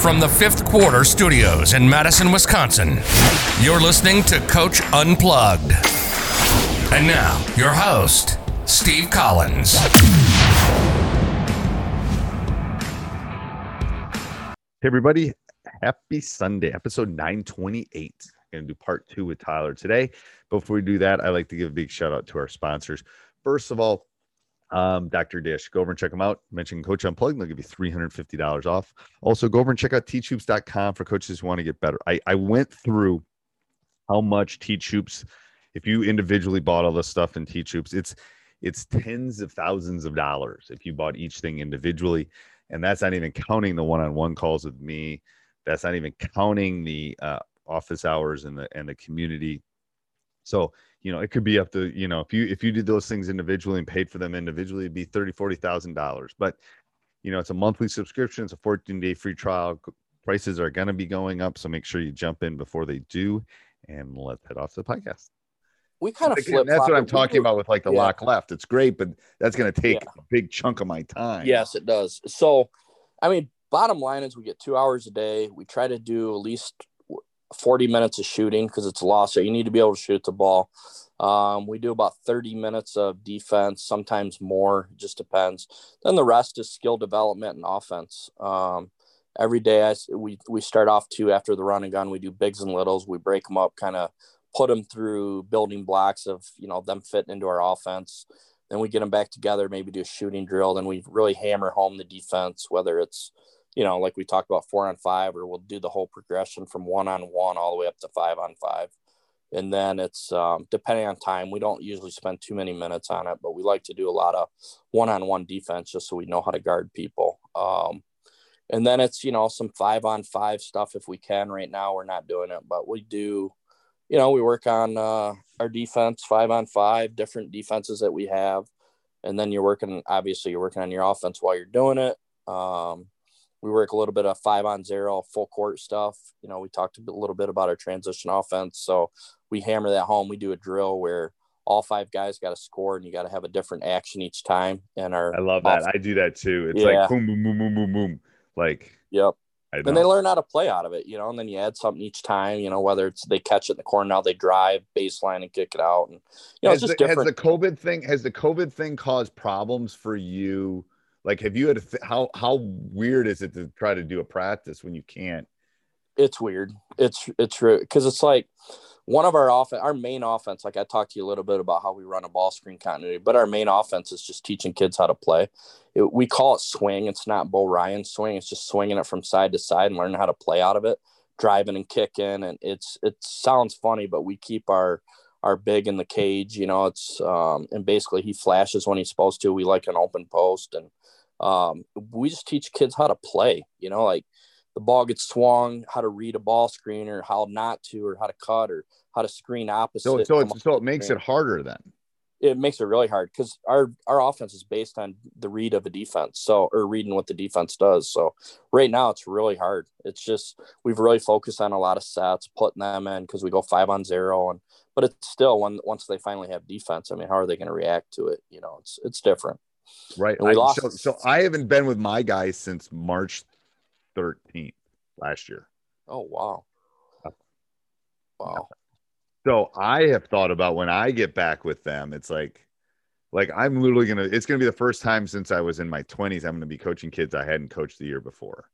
From the fifth quarter studios in Madison, Wisconsin, you're listening to Coach Unplugged. And now, your host, Steve Collins. Hey, everybody. Happy Sunday, episode 928. I'm Going to do part two with Tyler today. Before we do that, I'd like to give a big shout out to our sponsors. First of all, um, Dr. Dish. Go over and check them out. Mention Coach Unplugged, they'll give you $350 off. Also, go over and check out teachhoops.com for coaches who want to get better. I, I went through how much Teach Hoops, if you individually bought all this stuff in Teach Hoops, it's it's tens of thousands of dollars if you bought each thing individually. And that's not even counting the one-on-one calls with me. That's not even counting the uh, office hours and the and the community. So you know, it could be up to, you know, if you if you did those things individually and paid for them individually, it'd be thirty, forty thousand dollars. But you know, it's a monthly subscription, it's a 14 day free trial. Prices are gonna be going up, so make sure you jump in before they do. And let's head off to the podcast. We kind of flip. That's what I'm talking about with like the yeah. lock left. It's great, but that's gonna take yeah. a big chunk of my time. Yes, it does. So I mean, bottom line is we get two hours a day. We try to do at least 40 minutes of shooting because it's a loss. So you need to be able to shoot the ball. Um, we do about 30 minutes of defense, sometimes more, just depends. Then the rest is skill development and offense. Um, every day I, we, we start off two after the run and gun. We do bigs and littles. We break them up, kind of put them through building blocks of, you know, them fitting into our offense. Then we get them back together, maybe do a shooting drill. Then we really hammer home the defense, whether it's, you know, like we talked about four on five, or we'll do the whole progression from one on one all the way up to five on five. And then it's um, depending on time. We don't usually spend too many minutes on it, but we like to do a lot of one on one defense just so we know how to guard people. Um, and then it's, you know, some five on five stuff if we can. Right now, we're not doing it, but we do, you know, we work on uh, our defense five on five, different defenses that we have. And then you're working, obviously, you're working on your offense while you're doing it. Um, we work a little bit of five on zero, full court stuff. You know, we talked a little bit about our transition offense. So we hammer that home. We do a drill where all five guys got to score and you got to have a different action each time. And our I love that. I do that too. It's yeah. like boom, boom, boom, boom, boom, boom. Like, yep. And they learn how to play out of it, you know, and then you add something each time, you know, whether it's they catch it in the corner, now they drive baseline and kick it out. And, you know, has it's just the, different. Has the COVID thing, has the COVID thing caused problems for you? Like, have you had a th- how how weird is it to try to do a practice when you can't? It's weird. It's it's true because it's like one of our offense, our main offense. Like I talked to you a little bit about how we run a ball screen continuity, but our main offense is just teaching kids how to play. It, we call it swing. It's not Bo Ryan swing. It's just swinging it from side to side and learning how to play out of it, driving and kicking. And it's it sounds funny, but we keep our our big in the cage. You know, it's um, and basically he flashes when he's supposed to. We like an open post and um, we just teach kids how to play, you know, like the ball gets swung, how to read a ball screen or how not to, or how to cut or how to screen opposite. So, so, so it makes screen. it harder then. it makes it really hard because our our offense is based on the read of a defense so or reading what the defense does so right now it's really hard it's just we've really focused on a lot of sets putting them in because we go five on zero and but it's still when once they finally have defense i mean how are they going to react to it you know it's it's different right I, so, so i haven't been with my guys since march 13th last year oh wow wow so I have thought about when I get back with them, it's like, like I'm literally gonna. It's gonna be the first time since I was in my 20s. I'm gonna be coaching kids I hadn't coached the year before.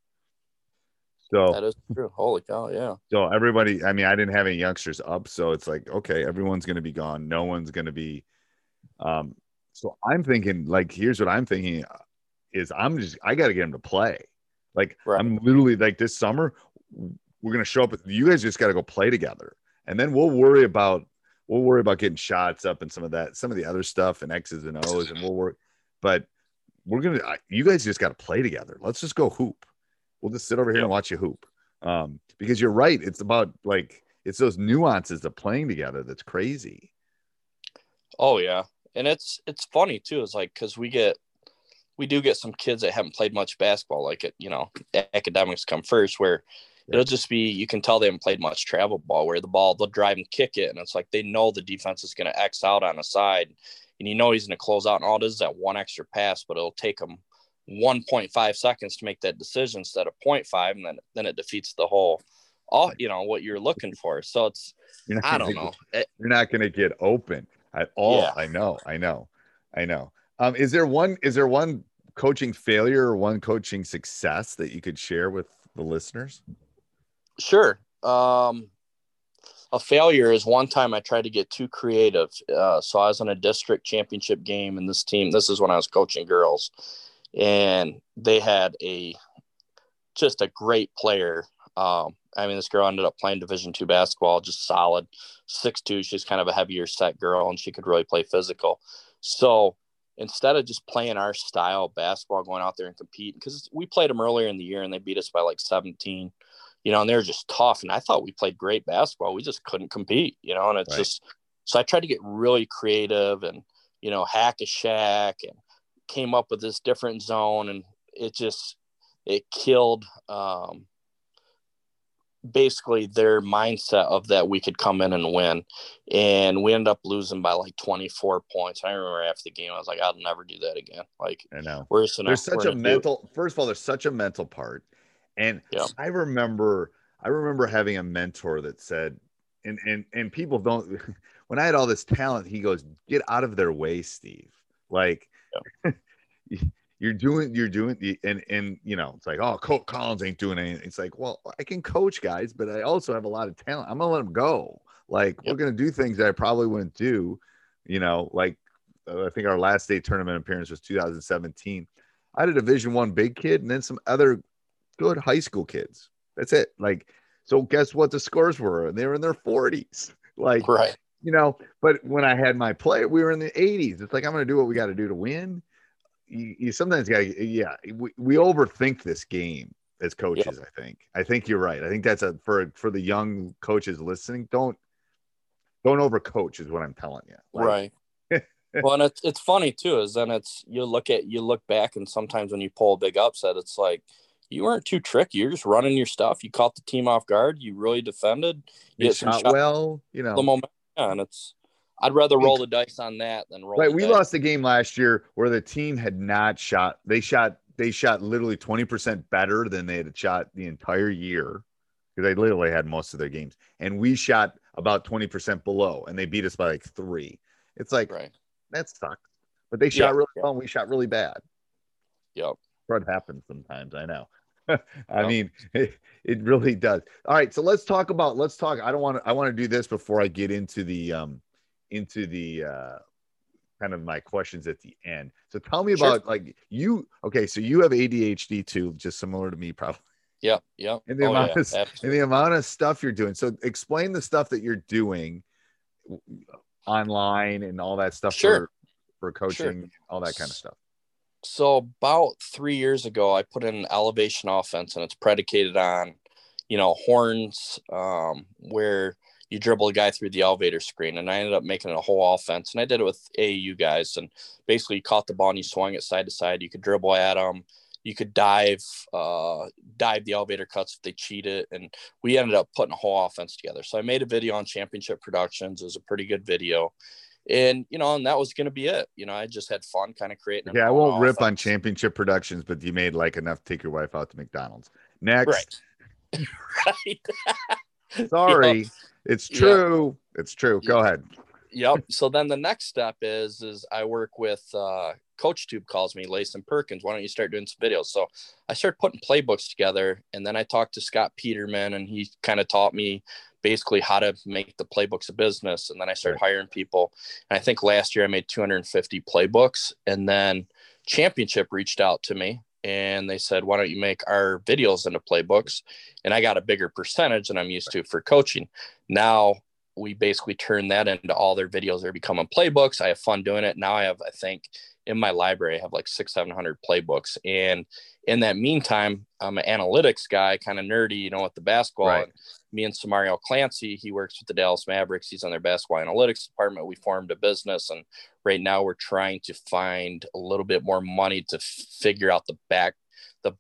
So that is true. Holy cow, yeah. So everybody, I mean, I didn't have any youngsters up, so it's like, okay, everyone's gonna be gone. No one's gonna be. Um, so I'm thinking, like, here's what I'm thinking: is I'm just I got to get him to play. Like right. I'm literally like this summer, we're gonna show up. You guys just got to go play together and then we'll worry about we'll worry about getting shots up and some of that, some of the other stuff and X's and O's, and we'll work. But we're gonna, you guys just got to play together. Let's just go hoop. We'll just sit over here and watch you hoop. Um, because you're right. It's about like it's those nuances of playing together that's crazy. Oh yeah, and it's it's funny too. It's like because we get we do get some kids that haven't played much basketball. Like it, you know, academics come first, where It'll just be you can tell they haven't played much travel ball where the ball they'll drive and kick it, and it's like they know the defense is going to X out on the side, and you know he's going to close out, and all it is that one extra pass, but it'll take them 1.5 seconds to make that decision instead of 0.5, and then then it defeats the whole, all you know what you're looking for. So it's I don't know. You're not going to get open at all. Yeah. I know. I know. I know. Um, is there one? Is there one coaching failure or one coaching success that you could share with the listeners? Sure. Um, a failure is one time I tried to get too creative. Uh, so I was in a district championship game, and this team, this is when I was coaching girls, and they had a just a great player. Um, I mean, this girl ended up playing Division two basketball, just solid, six two. She's kind of a heavier set girl, and she could really play physical. So instead of just playing our style of basketball, going out there and competing, because we played them earlier in the year and they beat us by like 17 you know, and they're just tough. And I thought we played great basketball. We just couldn't compete, you know, and it's right. just so I tried to get really creative and, you know, hack a Shaq and came up with this different zone and it just it killed um basically their mindset of that we could come in and win. And we ended up losing by like 24 points. I remember after the game, I was like, I'll never do that again. Like, I know. We're there's such a mental, do. first of all, there's such a mental part. And yeah. I remember, I remember having a mentor that said, and and and people don't. When I had all this talent, he goes, "Get out of their way, Steve." Like. Yeah. you're doing you're doing the and and you know it's like oh coach collins ain't doing anything it's like well i can coach guys but i also have a lot of talent i'm gonna let them go like yep. we're gonna do things that i probably wouldn't do you know like uh, i think our last state tournament appearance was 2017 i had a division one big kid and then some other good high school kids. That's it. Like, so guess what the scores were? And They were in their 40s. Like, right. You know, but when I had my play, we were in the 80s. It's like, I'm going to do what we got to do to win. You, you sometimes got to, yeah, we, we overthink this game as coaches. Yep. I think, I think you're right. I think that's a, for, for the young coaches listening, don't, don't overcoach is what I'm telling you. Like, right. well, and it's, it's funny too, is then it's, you look at, you look back and sometimes when you pull a big upset, it's like, you weren't too tricky. You're just running your stuff. You caught the team off guard. You really defended. You, shot, shot well. You know the moment, and it's. I'd rather roll the dice on that than roll. Right, we dice. lost the game last year where the team had not shot. They shot. They shot literally twenty percent better than they had shot the entire year because they literally had most of their games, and we shot about twenty percent below, and they beat us by like three. It's like right. that sucks. But they shot yeah, really yeah. well, and we shot really bad. Yep. What happens sometimes. I know. I well, mean, it, it, really does. All right, so let's talk about. Let's talk. I don't want to. I want to do this before I get into the um into the uh kind of my questions at the end. So tell me sure. about like you. Okay, so you have ADHD too, just similar to me, probably. Yeah, yeah. And the oh, amount yeah, of and the amount of stuff you're doing. So explain the stuff that you're doing online and all that stuff sure. for for coaching, sure. all that kind of stuff. So about three years ago, I put in an elevation offense, and it's predicated on, you know, horns, um, where you dribble a guy through the elevator screen. And I ended up making a whole offense. And I did it with AAU guys. And basically, you caught the ball and you swung it side to side. You could dribble at them. You could dive, uh, dive the elevator cuts if they cheat it. And we ended up putting a whole offense together. So I made a video on Championship Productions. It was a pretty good video. And, you know, and that was going to be it. You know, I just had fun kind of creating. Yeah, I won't rip on Championship Productions, but you made like enough to take your wife out to McDonald's. Next. Right. right. Sorry. It's true. Yep. It's true. Go ahead. Yep. So then the next step is is I work with uh Coach Tube calls me, Layson Perkins. Why don't you start doing some videos? So I started putting playbooks together and then I talked to Scott Peterman and he kind of taught me basically how to make the playbooks a business. And then I started hiring people. And I think last year I made 250 playbooks. And then Championship reached out to me and they said, why don't you make our videos into playbooks? And I got a bigger percentage than I'm used to for coaching. Now we basically turn that into all their videos. They're becoming playbooks. I have fun doing it. Now I have, I think, in my library, I have like six, 700 playbooks. And in that meantime, I'm an analytics guy, kind of nerdy, you know, with the basketball. Right. Me and Samario Clancy, he works with the Dallas Mavericks. He's on their basketball analytics department. We formed a business. And right now we're trying to find a little bit more money to figure out the back, the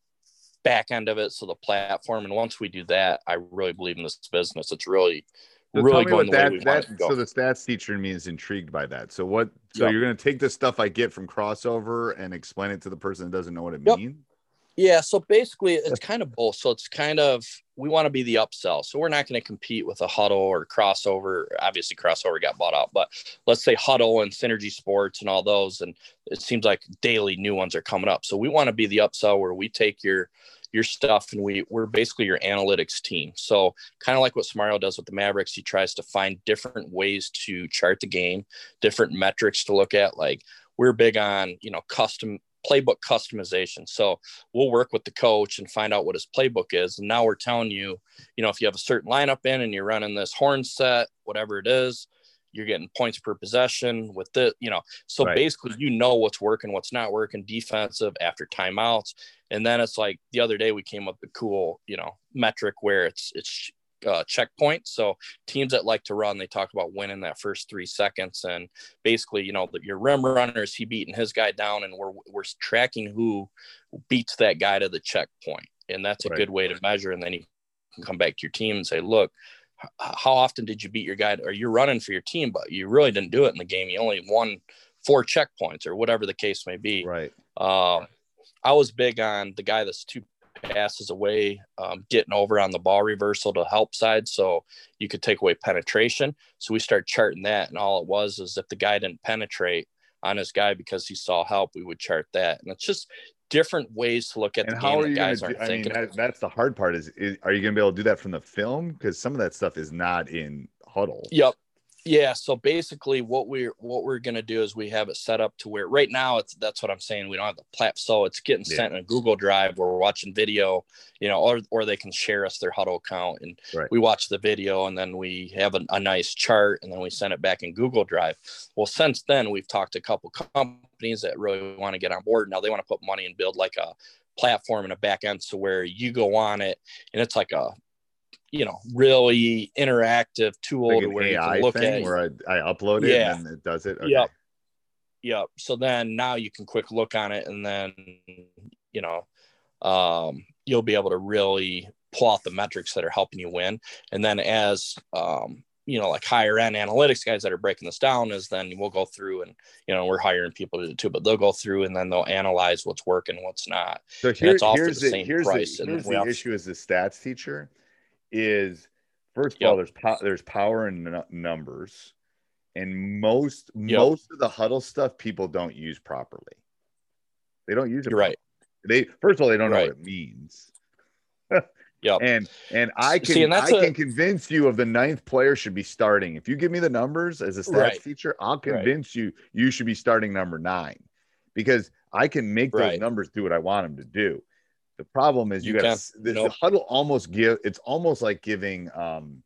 back end of it. So the platform. And once we do that, I really believe in this business. It's really, so really going that, that So the stats teacher in me is intrigued by that. So what? So yep. you're going to take the stuff I get from Krossover and explain it to the person that doesn't know what it yep. means. Yeah. So basically, it's kind of both. So it's kind of we want to be the upsell. So we're not going to compete with a Hudl or Krossover. Obviously, Krossover got bought out, but let's say Hudl and Synergy Sports and all those. And it seems like daily new ones are coming up. So we want to be the upsell where we take your your stuff and we we're basically your analytics team so kind of like what samario does with the mavericks he tries to find different ways to chart the game different metrics to look at like we're big on you know custom playbook customization. So we'll work with the coach and find out what his playbook is. And now we're telling you you know if you have a certain lineup in and you're running this horn set whatever it is you're getting points per possession with the you know so right. basically you know what's working what's not working defensive after timeouts. And then it's like the other day we came up with a cool you know metric where it's it's uh, checkpoint. So teams that like to run they talk about winning that first three seconds. And basically you know that your rim runners he beating his guy down and we're we're tracking who beats that guy to the checkpoint. And that's a right. good way to measure. And then you can come back to your team and say look how often did you beat your guy? Or you're running for your team? But you really didn't do it in the game. You only won four checkpoints or whatever the case may be. Right. Uh, i was big on the guy that's two passes away um, getting over on the ball reversal to help side so you could take away penetration so we start charting that and all it was is if the guy didn't penetrate on his guy because he saw help we would chart that and it's just different ways to look at and the game that guys aren't do, thinking. Mean, that, that's the hard part. Is, is are you going to be able to do that from the film? Because some of that stuff is not in Hudl. Yep. Yeah. So basically, what we're what we're going to do is we have it set up to where right now it's that's what I'm saying. We don't have the plat, so it's getting yeah. sent in a Google Drive where we're watching video, you know, or or they can share us their Hudl account and right. we watch the video and then we have a, a nice chart and then we send it back in Google Drive. Well, since then we've talked to a couple companies that really want to get on board. Now they want to put money and build like a platform and a back end so where you go on it and it's like a you know really interactive tool like to where AI you look at where I, I upload it yeah. and it does it. Okay. Yep. Yep. So then now you can quick look on it and then you know um, you'll be able to really pull out the metrics that are helping you win. And then as um, you know, like higher end analytics guys that are breaking this down is then we'll go through and you know we're hiring people to do too, but they'll go through and then they'll analyze what's working, what's not. So here, it's all here's the, the here's price. The, here's the issue as the stats teacher is first of yep. all there's po- there's power in n- numbers, and most yep. most of the Hudl stuff people don't use properly. They don't use it. You're right. They first of all they don't know what it means. yeah And and I can See, and I a, can convince you of the ninth player should be starting. If you give me the numbers as a stats right. teacher, I'll convince right. you you should be starting number nine because I can make those numbers do what I want them to do. The problem is you, you got the, nope. the Hudl almost give it's almost like giving um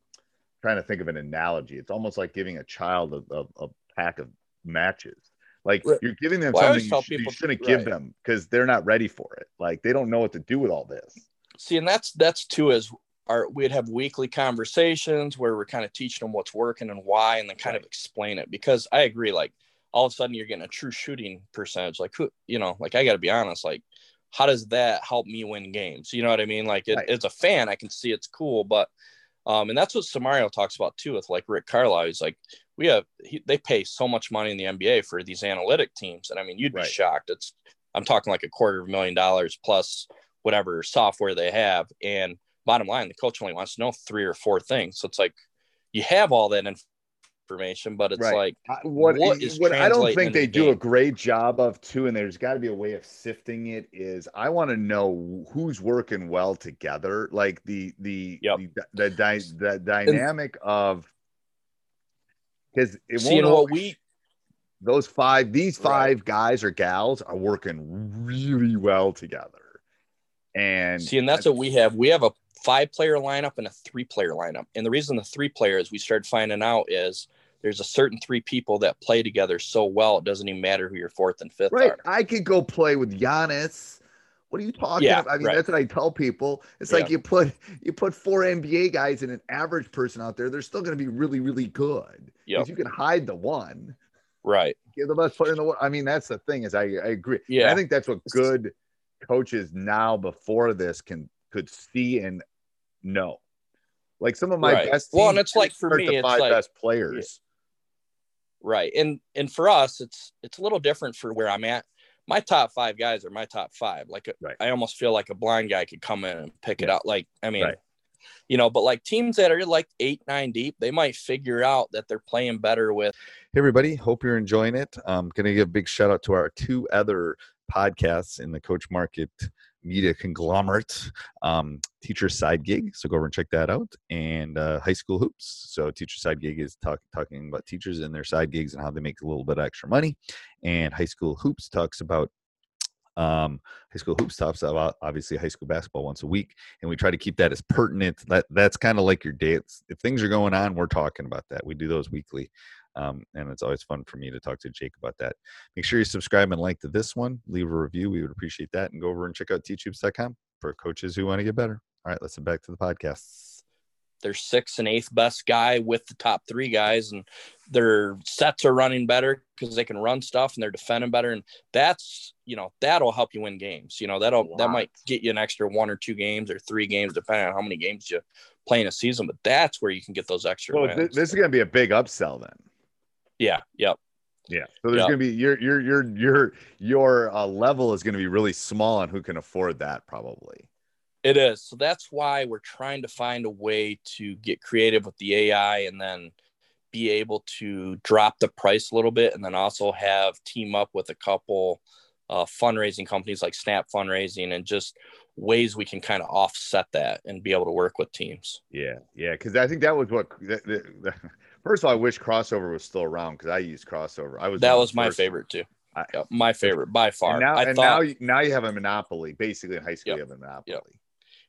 trying to think of an analogy. It's almost like giving a child a, a, a pack of matches. Like right. you're giving them well, something you, sh- you, shouldn't give right. them because they're not ready for it. Like they don't know what to do with all this. See, and that's that's too is our we'd have weekly conversations where we're kind of teaching them what's working and why, and then kind right. of explain it. Because I agree, like all of a sudden you're getting a true shooting percentage. Like who, you know, like I got to be honest, like how does that help me win games? You know what I mean? Like it, right. as a fan, I can see it's cool, but um, and that's what Samario talks about too with like Rick Carlisle. He's like, we have he, they pay so much money in the NBA for these analytic teams, and I mean, you'd be right. shocked. It's I'm talking like a quarter of a million dollars plus whatever software they have, and bottom line, the coach only wants to know three or four things. So it's like you have all that information, but it's right. like what, what is what I don't think they the do game? a great job of too, and there's got to be a way of sifting it. Is I want to know who's working well together, like the the yep. the, the, the, the dynamic and, of because it won't. what we those five these five right. guys or gals are working really well together and see and that's what we have we have a five player lineup and a three player lineup. And the reason the three players we started finding out is there's a certain three people that play together so well it doesn't even matter who your fourth and fifth right. are. I could go play with Giannis. What are you talking yeah, about? I mean, right. that's what I tell people. It's yeah. like you put you put four NBA guys and an average person out there, they're still going to be really, really good. Yeah, you can hide the one. Right. Give the best player in the world. I mean, that's the thing. Is I, I agree. Yeah. And I think that's what good coaches now before this can could see and know. Like some of my right. best. well, and it's like for me, it's five like, best players. Right, and and for us, it's it's a little different for where I'm at. My top five guys are my top five. Like uh, right. I almost feel like a blind guy could come in and pick yeah. it out. Like I mean, right. you know, but like teams that are like eight nine deep, they might figure out that they're playing better with. Hey everybody, hope you're enjoying it. I'm gonna give a big shout out to our two other podcasts in the coach market media conglomerate um, teacher side gig. So go over and check that out. And uh, high school hoops. So teacher side gig is talk, talking about teachers and their side gigs and how they make a little bit of extra money. And high school hoops talks about um, high school hoops talks about obviously high school basketball once a week. And we try to keep that as pertinent. That that's kind of like your day it's, if things are going on we're talking about that. We do those weekly um, and it's always fun for me to talk to Jake about that. Make sure you subscribe and like to this one. Leave a review. We would appreciate that. And go over and check out teachhoops.com for coaches who want to get better. All right, let's get back to the podcast. Their sixth and eighth best guy with the top three guys, and their sets are running better because they can run stuff and they're defending better. And that's you know that'll help you win games. You know that'll wow. that might get you an extra one or two games or three games depending on how many games you play in a season. But that's where you can get those extra. Well, wins. this is going to be a big upsell then. Yeah. Yep. Yeah. So there's yep. going to be your your your your your uh, level is going to be really small on who can afford that probably. It is. So that's why we're trying to find a way to get creative with the AI and then be able to drop the price a little bit and then also have team up with a couple uh, fundraising companies like Snap Fundraising and just ways we can kind of offset that and be able to work with teams. Yeah, yeah, because I think that was what the, the, First of all, I wish Krossover was still around because I used Krossover. I was that was my favorite too. I, yep, my favorite by far. And now, I and thought, now, now you have a monopoly. Basically, in high school, yep, you have a monopoly. Yep.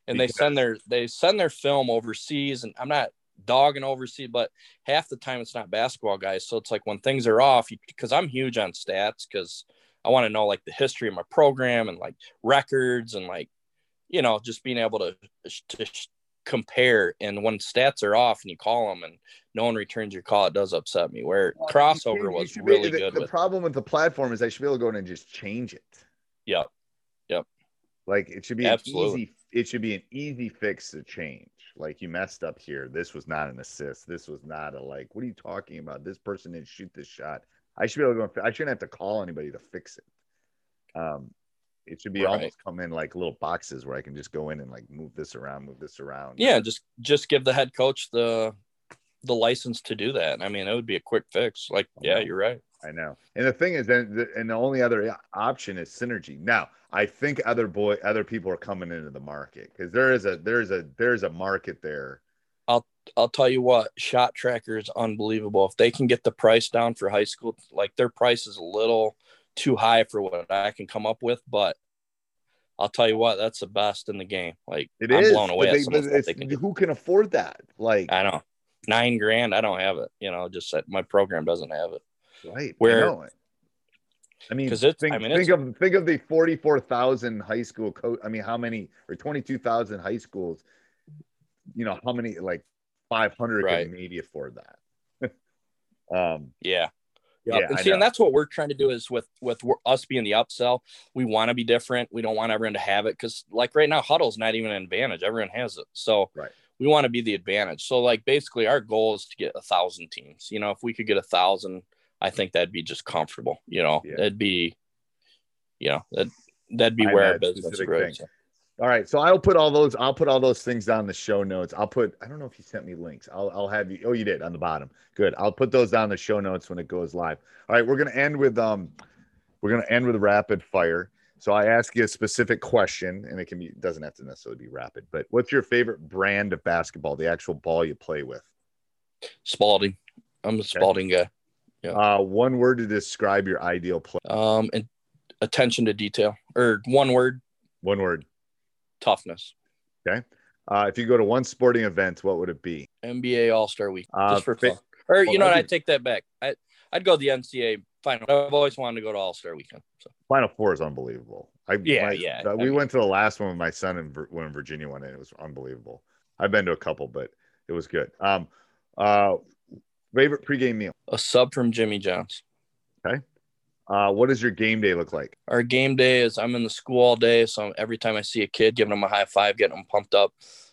And because, they send their they send their film overseas, and I'm not dogging overseas, but half the time it's not basketball guys. So it's like when things are off, because I'm huge on stats because I want to know like the history of my program and like records and like you know just being able to to compare and when stats are off and you call them and no one returns your call it does upset me where well, Krossover was really the, good the problem with the platform is i should be able to go in and just change it. Yep. Yep. Like it should be Absolutely. easy it should be an easy fix to change. Like you messed up here. This was not an assist. This was not a like what are you talking about? This person didn't shoot this shot. I should be able to go i shouldn't have to call anybody to fix it. Um it should be right. almost come in like little boxes where I can just go in and like move this around, move this around. Yeah, just just give the head coach the the license to do that. I mean, it would be a quick fix. Like, yeah, you're right. I know. And the thing is, then, and the only other uh, option is synergy. Now, I think other boy, other people are coming into the market because there is a there's a there's a market there. I'll I'll tell you what, ShotTracker is unbelievable. If they can get the price down for high school, like their price is a little too high for what I can come up with, but I'll tell you what, that's the best in the game. Like it I'm is, blown away. They, they can who can afford that? Like I know nine grand. I don't have it. You know, just that my program doesn't have it. Right. Where I, I mean, because it's think, I mean, think of think of the forty four thousand high school coach. I mean, how many or twenty two thousand high schools you know, how many like 500 Right. can maybe afford that. um, Yeah. Yeah, and I see, and that's what we're trying to do is with with us being the upsell. We want to be different. We don't want everyone to have it because, like right now, Hudl's not even an advantage. Everyone has it, so Right. we want to be the advantage. So, like, basically, our goal is to get a thousand teams. You know, if we could get a thousand, I think that'd be just comfortable. You know, Yeah. that'd be, you know, that that'd be I where our business grows. All right. So I'll put all those, I'll put all those things down in the show notes. I'll put, I don't know if you sent me links. I'll, I'll have you. Oh, you did on the bottom. Good. I'll put those down in the show notes when it goes live. All right. We're going to end with, um, we're going to end with rapid fire. So I ask you a specific question and it can be, it doesn't have to necessarily be rapid, but what's your favorite brand of basketball, the actual ball you play with? Spalding, I'm a Spalding guy. Uh, one word to describe your ideal play. Um, and attention to detail, or one word, One word. Toughness. Okay. Uh, if you go to one sporting event, what would it be? NBA All Star Week, Uh, just for fun. Or well, you know what? I take that back. I I'd go the NCAA final. I've always wanted to go to All Star Weekend. So Final Four is unbelievable. I, Yeah, my- yeah. uh, I we mean- went to the last one with my son and when Virginia won it. It was unbelievable. I've been to a couple, but it was good. Um, uh, favorite pregame meal. a sub from Jimmy John's. Uh, what does your game day look like? Our game day is I'm in the school all day, so every time I see a kid, giving them a high five, getting them pumped up.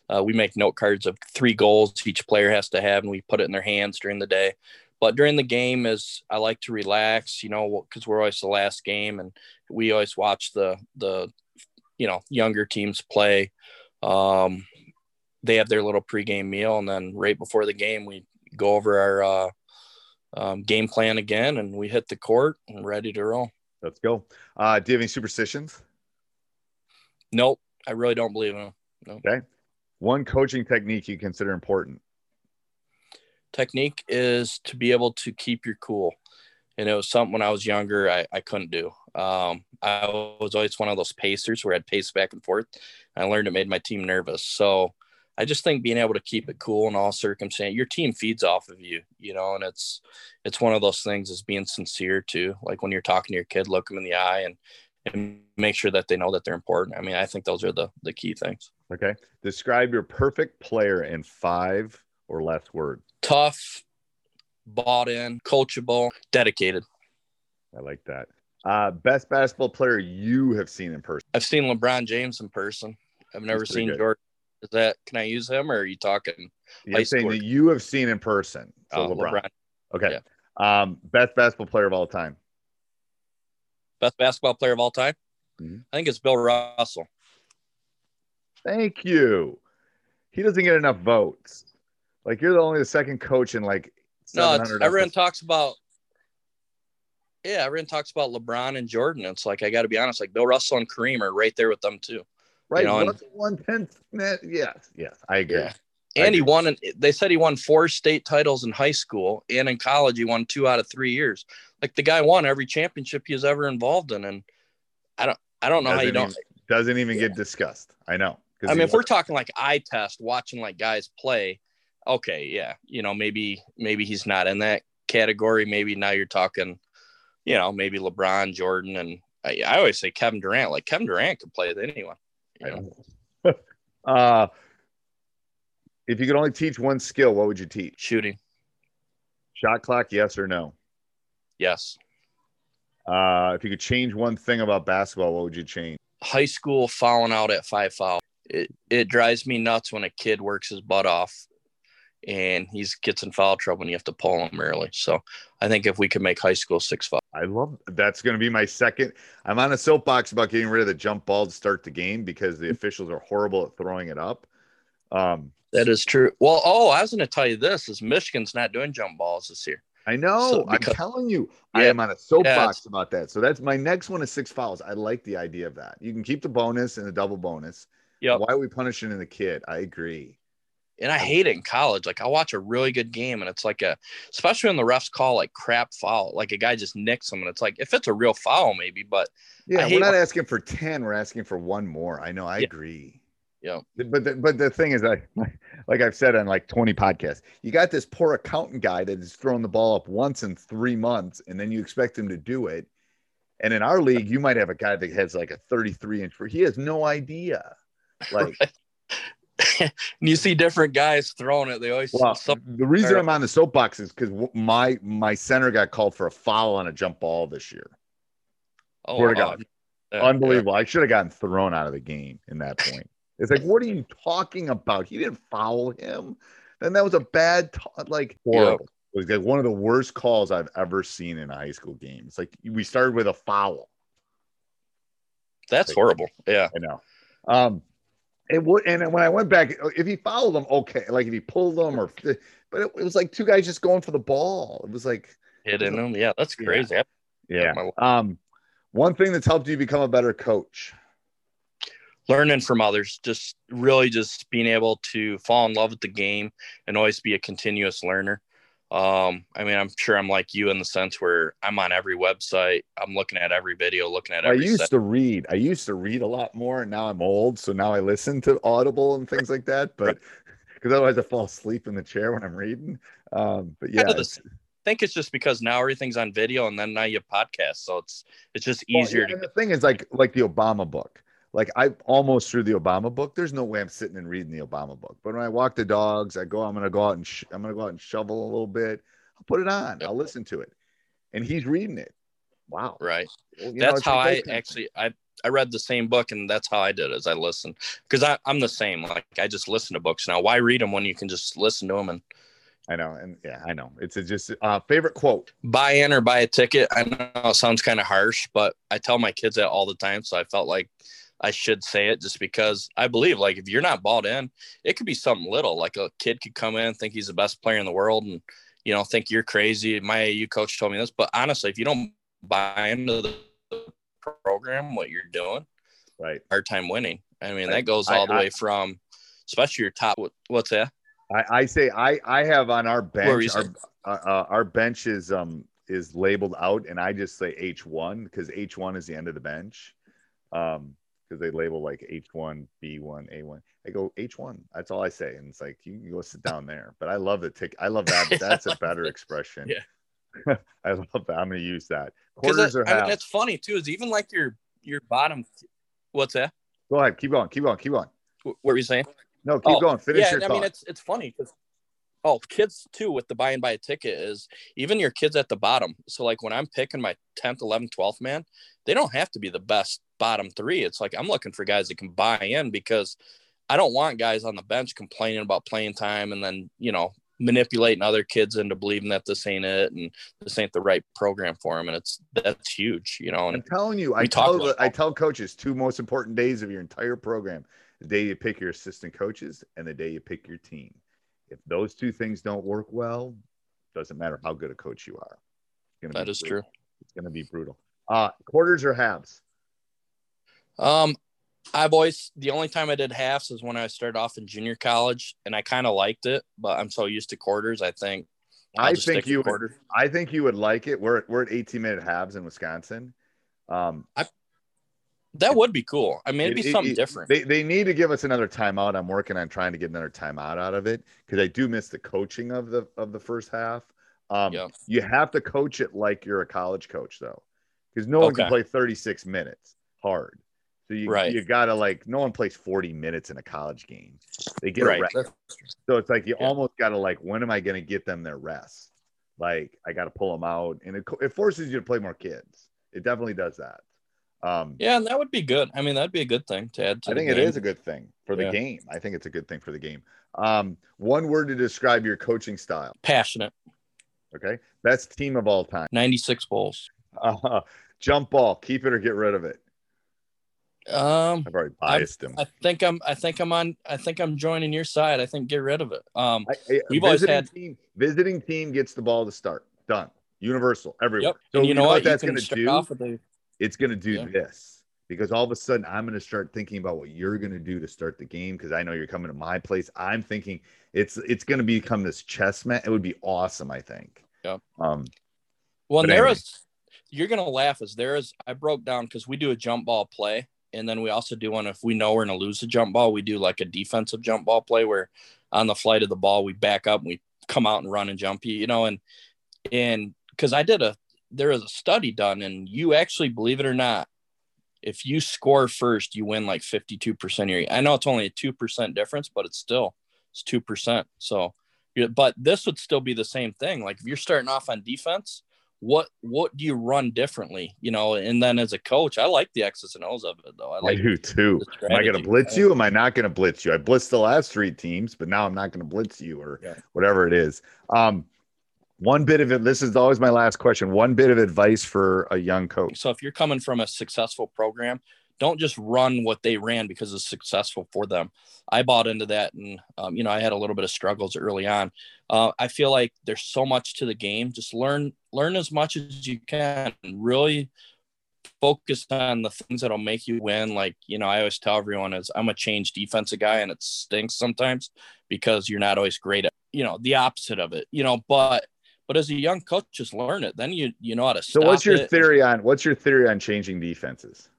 Uh, we make note cards of three goals each player has to have, and we put it in their hands during the day. But during the game, is I like to relax, you know, because we're always the last game, and we always watch the the you know younger teams play. Um, they have their little pregame meal, and then right before the game, we go over our uh, um, game plan again, and we hit the court and ready to roll. Let's go. Uh, do you have any superstitions? Nope, I really don't believe in them. Okay. One coaching technique you consider important. Technique is to be able to keep your cool. And it was something when I was younger I, I couldn't do. Um, I was always one of those pacers where I'd pace back and forth. I learned it made my team nervous. So I just think being able to keep it cool in all circumstances, your team feeds off of you, you know, and it's it's one of those things is being sincere too. Like when you're talking to your kid, look them in the eye and and make sure that they know that they're important. I mean, I think those are the the key things. Okay. Describe your perfect player in five or less words. Tough, bought in, coachable, dedicated. I like that. Uh, best basketball player you have seen in person. I've seen LeBron James in person. I've never seen good. Jordan. Is that can I use him or are you talking You're saying that you have seen in person. So uh, LeBron. LeBron? Okay. Um, best basketball player of all time. Best basketball player of all time? Mhm. I think it's Bill Russell. Thank you. He doesn't get enough votes. Like you're the only the second coach in like No, it's, everyone talks about yeah, everyone talks about LeBron and Jordan. It's like I got to be honest, like Bill Russell and Kareem are right there with them too. Right. you know, and- one tenth? Yes, yes, I agree. Yeah. I And he won. an- They said he won four state titles in high school, and in college he won two out of three years. Like the guy won every championship he was ever involved in, and I don't, I don't know how you Doesn't don't. doesn't even get discussed. I know. I mean, if we're talking like eye test, watching like guys play, okay, yeah, you know, maybe maybe he's not in that category. Maybe now you're talking, you know, maybe LeBron, Jordan, and I, I always say Kevin Durant. Like Kevin Durant could play with anyone. You I know. know. uh, if you could only teach one skill, what would you teach? Shooting, Shot clock, yes or no? yes. Uh, if you could change one thing about basketball, what would you change? High school fouling out at five foul. It it drives me nuts when a kid works his butt off, and he's gets in foul trouble and you have to pull him early. So I think if we could make high school six foul, I love that's going to be my second. I'm on a soapbox about getting rid of the jump ball to start the game because the officials are horrible at throwing it up. Um, that is true. Well, oh, I was going to tell you this: is Michigan's not doing jump balls this year. I know. So, I'm telling you, I am on a soapbox it's- about that. So that's my next one is six fouls. I like the idea of that. You can keep the bonus and the double bonus. Yeah. Why are we punishing the kid? I agree. And I hate it in college. Like I watch a really good game and it's like a, especially when the refs call like crap foul, like a guy just nicks him and it's like if it's a real foul maybe, but Yeah, we're not when- asking for ten. We're asking for one more. I know. I Yeah. agree. Yeah. But the, but the thing is, I like I've said on like twenty podcasts, you got this poor accountant guy that is throwing the ball up once in three months, and then you expect him to do it. And in our league, you might have a guy that has like a thirty-three inch. He has no idea. Like and you see different guys throwing it. They always Well, the reason I'm on the soapbox is because my my center got called for a foul on a jump ball this year. oh, wow. God. Yeah, Unbelievable. I should have gotten thrown out of the game in that point. It's like, what are you talking about? He didn't foul him. And that was a bad, t- like, horrible. It was like one of the worst calls I've ever seen in a high school game. It's like we started with a foul. That's horrible. Yeah. I know. Um, it would, and when I went back, if he fouled them, okay. Like if he pulled them, or, but it, it was like two guys just going for the ball. It was like, Hitting them. Yeah, that's crazy. yeah. my- Um, one thing that's helped you become a better coach. Learning from others, just really just being able to fall in love with the game and always be a continuous learner. Um, I mean, I'm sure I'm like you in the sense where I'm on every website, I'm looking at every video, looking at I used set. to read. I used to read a lot more, and now I'm old, so now I listen to Audible and things like that. But because otherwise I fall asleep in the chair when I'm reading. Um, but yeah, Kind of the I think it's just because now everything's on video and then now you podcast, so it's it's just well, easier yeah, to and the thing is, like like the Obama book. Like I almost threw the Obama book. There's no way I'm sitting and reading the Obama book. But when I walk the dogs, I go. I'm gonna go out and sh- I'm gonna go out and shovel a little bit. I'll put it on. I'll listen to it, and he's reading it. Wow. right. Well, you know, that's how I that kind of- actually I I read the same book and that's how I did as I listened because I I'm the same like I just listen to books now. Why read them when you can just listen to them and I know, and yeah, I know. It's a just uh, favorite quote. buy in or buy a ticket? I know it sounds kind of harsh, but I tell my kids that all the time, so I felt like I should say it just because I believe like if you're not bought in, it could be something little like a kid could come in think he's the best player in the world and you know think you're crazy. My AU coach told me this, but honestly, if you don't buy into the program, what you're doing. Right. hard time winning. I mean, I- that goes I- all the I- way from, especially your top. What's that? I, I say I I have on our bench our, uh, uh, our bench is um is labeled out and I just say H one because H one is the end of the bench, um because they label like H one B one A one. I go H one. That's all I say, and it's like you can go sit down there. But I love the tick. I love that. That's a better expression. Yeah. I love that. I'm gonna use that. Quarters or I mean, it's funny too. Is even like your your bottom. What's that? Go ahead. Keep going. Keep going. Keep going. What were you saying? No, keep Oh, going. Finish yeah, your and I thought. mean, it's it's funny because oh, kids too with the buy and buy a ticket is even your kids at the bottom. So like when I'm picking my 10th, 11th, 12th man, they don't have to be the best bottom three. It's like I'm looking for guys that can buy in because I don't want guys on the bench complaining about playing time and then you know manipulating other kids into believing that this ain't it and this ain't the right program for them. And it's that's huge, you know. I'm telling you, I talk tell the, I tell coaches two most important days of your entire program: the day you pick your assistant coaches and the day you pick your team. If those two things don't work well, doesn't matter how good a coach you are. It's gonna be brutal. true. It's gonna be brutal. Uh, quarters or halves? Um, I've always the only time I did halves is when I started off in junior college, and I kind of liked it, but I'm so used to quarters. I think I'll I think you. Would. I think you would like it. We're we're at 18 minute halves in Wisconsin. Um, I, That would be cool. I mean, it'd be it- something it- different. They, they need to give us another timeout. I'm working on trying to get another timeout out of it because I do miss the coaching of the of the first half. Um, Yeah. You have to coach it like you're a college coach though, because no one can play 36 minutes hard. So you Right. you gotta like no one plays 40 minutes in a college game. They get right. a rest. So it's like you Yeah. almost gotta like when am I gonna get them their rest? Like I gotta pull them out, and it, it forces you to play more kids. It definitely does that. Um, Yeah, and that would be good. I mean, that'd be a good thing to add to I think it game. is a good thing for the Yeah. game. I think it's a good thing for the game. Um, one word to describe your coaching style. passionate. Okay, best team of all time. 96 Bulls. Uh, jump ball, keep it or get rid of it. Um, I've already biased him. I think I'm. I think I'm on. I think I'm joining your side. I think get rid of it. Um, I, I, We've always had- team, visiting team gets the ball to start. Done. Universal everywhere. yep. So and you know what? that's going to do? off with a it's going to do Yeah. this because all of a sudden I'm going to start thinking about what you're going to do to start the game because I know you're coming to my place. I'm thinking it's it's going to become this chess match. It would be awesome. I think. Yep. Um. Well, there anyway. is. You're gonna laugh as there is. I broke down because we do a jump ball play, and then we also do one if we know we're gonna lose a jump ball. We do like a defensive jump ball play where on the flight of the ball we back up and we come out and run and jump you, you know, and and because I did a there is a study done, and you actually believe it or not, if you score first, you win like 52% of your. I know it's only a 2% difference, but it's still it's 2%. So, but this would still be the same thing. Like if you're starting off on defense, what what do you run differently? You know, and then as a coach, I like the X's and O's of it though. I, like I do too. Am I going to blitz you? Am I not going to blitz you? I blitzed the last three teams, but now I'm not going to blitz you or yeah. whatever it is. Um, one bit of it. This is always my last question. One bit of advice for a young coach. So if you're coming from a successful program, don't just run what they ran because it's successful for them. I bought into that, and um, you know I had a little bit of struggles early on. Uh, I feel like there's so much to the game. Just learn learn as much as you can. Really focus on the things that'll make you win. Like you know, I always tell everyone is I'm a change defensive guy, and it stinks sometimes because you're not always great at you know the opposite of it. You know, but but as a young coach, just learn it. Then you you know how to. So what's your it. theory on what's your theory on changing defenses?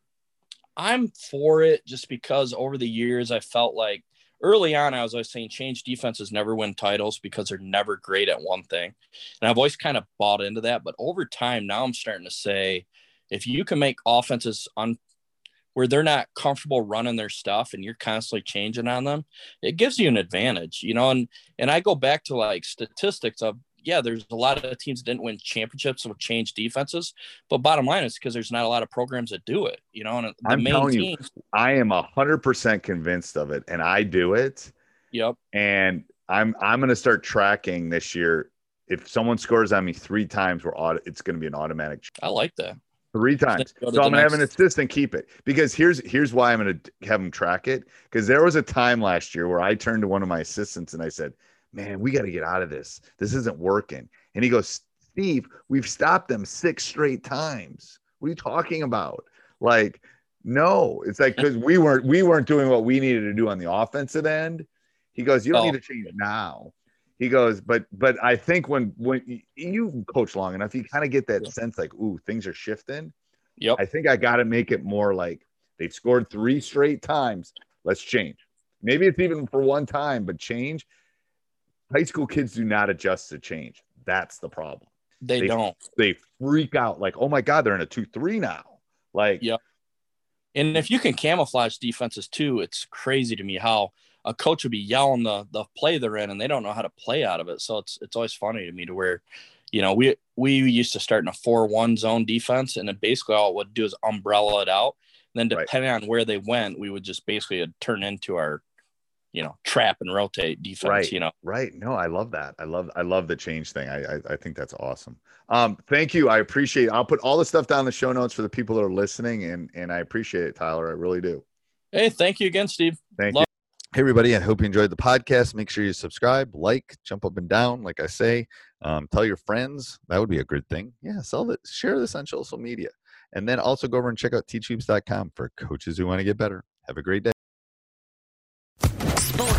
I'm for it just because over the years I felt like early on I was always saying change defenses never win titles because they're never great at one thing, and I've always kind of bought into that. But over time now I'm starting to say if you can make offenses on where they're not comfortable running their stuff and you're constantly changing on them, it gives you an advantage, you know. And and I go back to like statistics of yeah, there's a lot of teams that didn't win championships with change defenses, but bottom line is because there's not a lot of programs that do it. You know, and the I'm main telling teams, you, I am a hundred percent convinced of it, and I do it. Yep. And I'm I'm going to start tracking this year. If someone scores on me three times, we're auto, it's going to be an automatic. I like that. Three times. So I'm gonna next... have an assistant keep it because here's here's why I'm gonna have him track it. Because there was a time last year where I turned to one of my assistants and I said, man, we got to get out of this. This isn't working. And he goes, Steve, we've stopped them six straight times. What are you talking about? Like, no, it's like because we weren't we weren't doing what we needed to do on the offensive end. He goes, you don't oh. need to change it now. He goes, but but I think when when you coach long enough, you kind of get that sense like, ooh, things are shifting. Yep. I think I got to make it more like they've scored three straight times. Let's change. Maybe it's even for one time, but change high school kids do not adjust to change. That's the problem. They, they don't. They freak out like, oh my god, they're in a two three now. Like, yeah. And if you can camouflage defenses too, it's crazy to me how a coach would be yelling the the play they're in, and they don't know how to play out of it. So it's it's always funny to me to where, you know, we we used to start in a four one zone defense, and then basically all it would do is umbrella it out. And then depending right. on where they went, we would just basically turn into our you know trap and rotate defense right you know right no i love that i love i love the change thing i i, I think that's awesome um thank you i appreciate it. i'll put all the stuff down in the show notes for the people that are listening and and i appreciate it tyler i really do hey thank you again steve thank love- you Hey, everybody. I hope you enjoyed the podcast. Make sure you subscribe, like, jump up and down, like I say. Um, tell your friends. That would be a good thing. Yeah, sell it. Share this on social media. And then also go over and check out teachhoops.com for coaches who want to get better. Have a great day.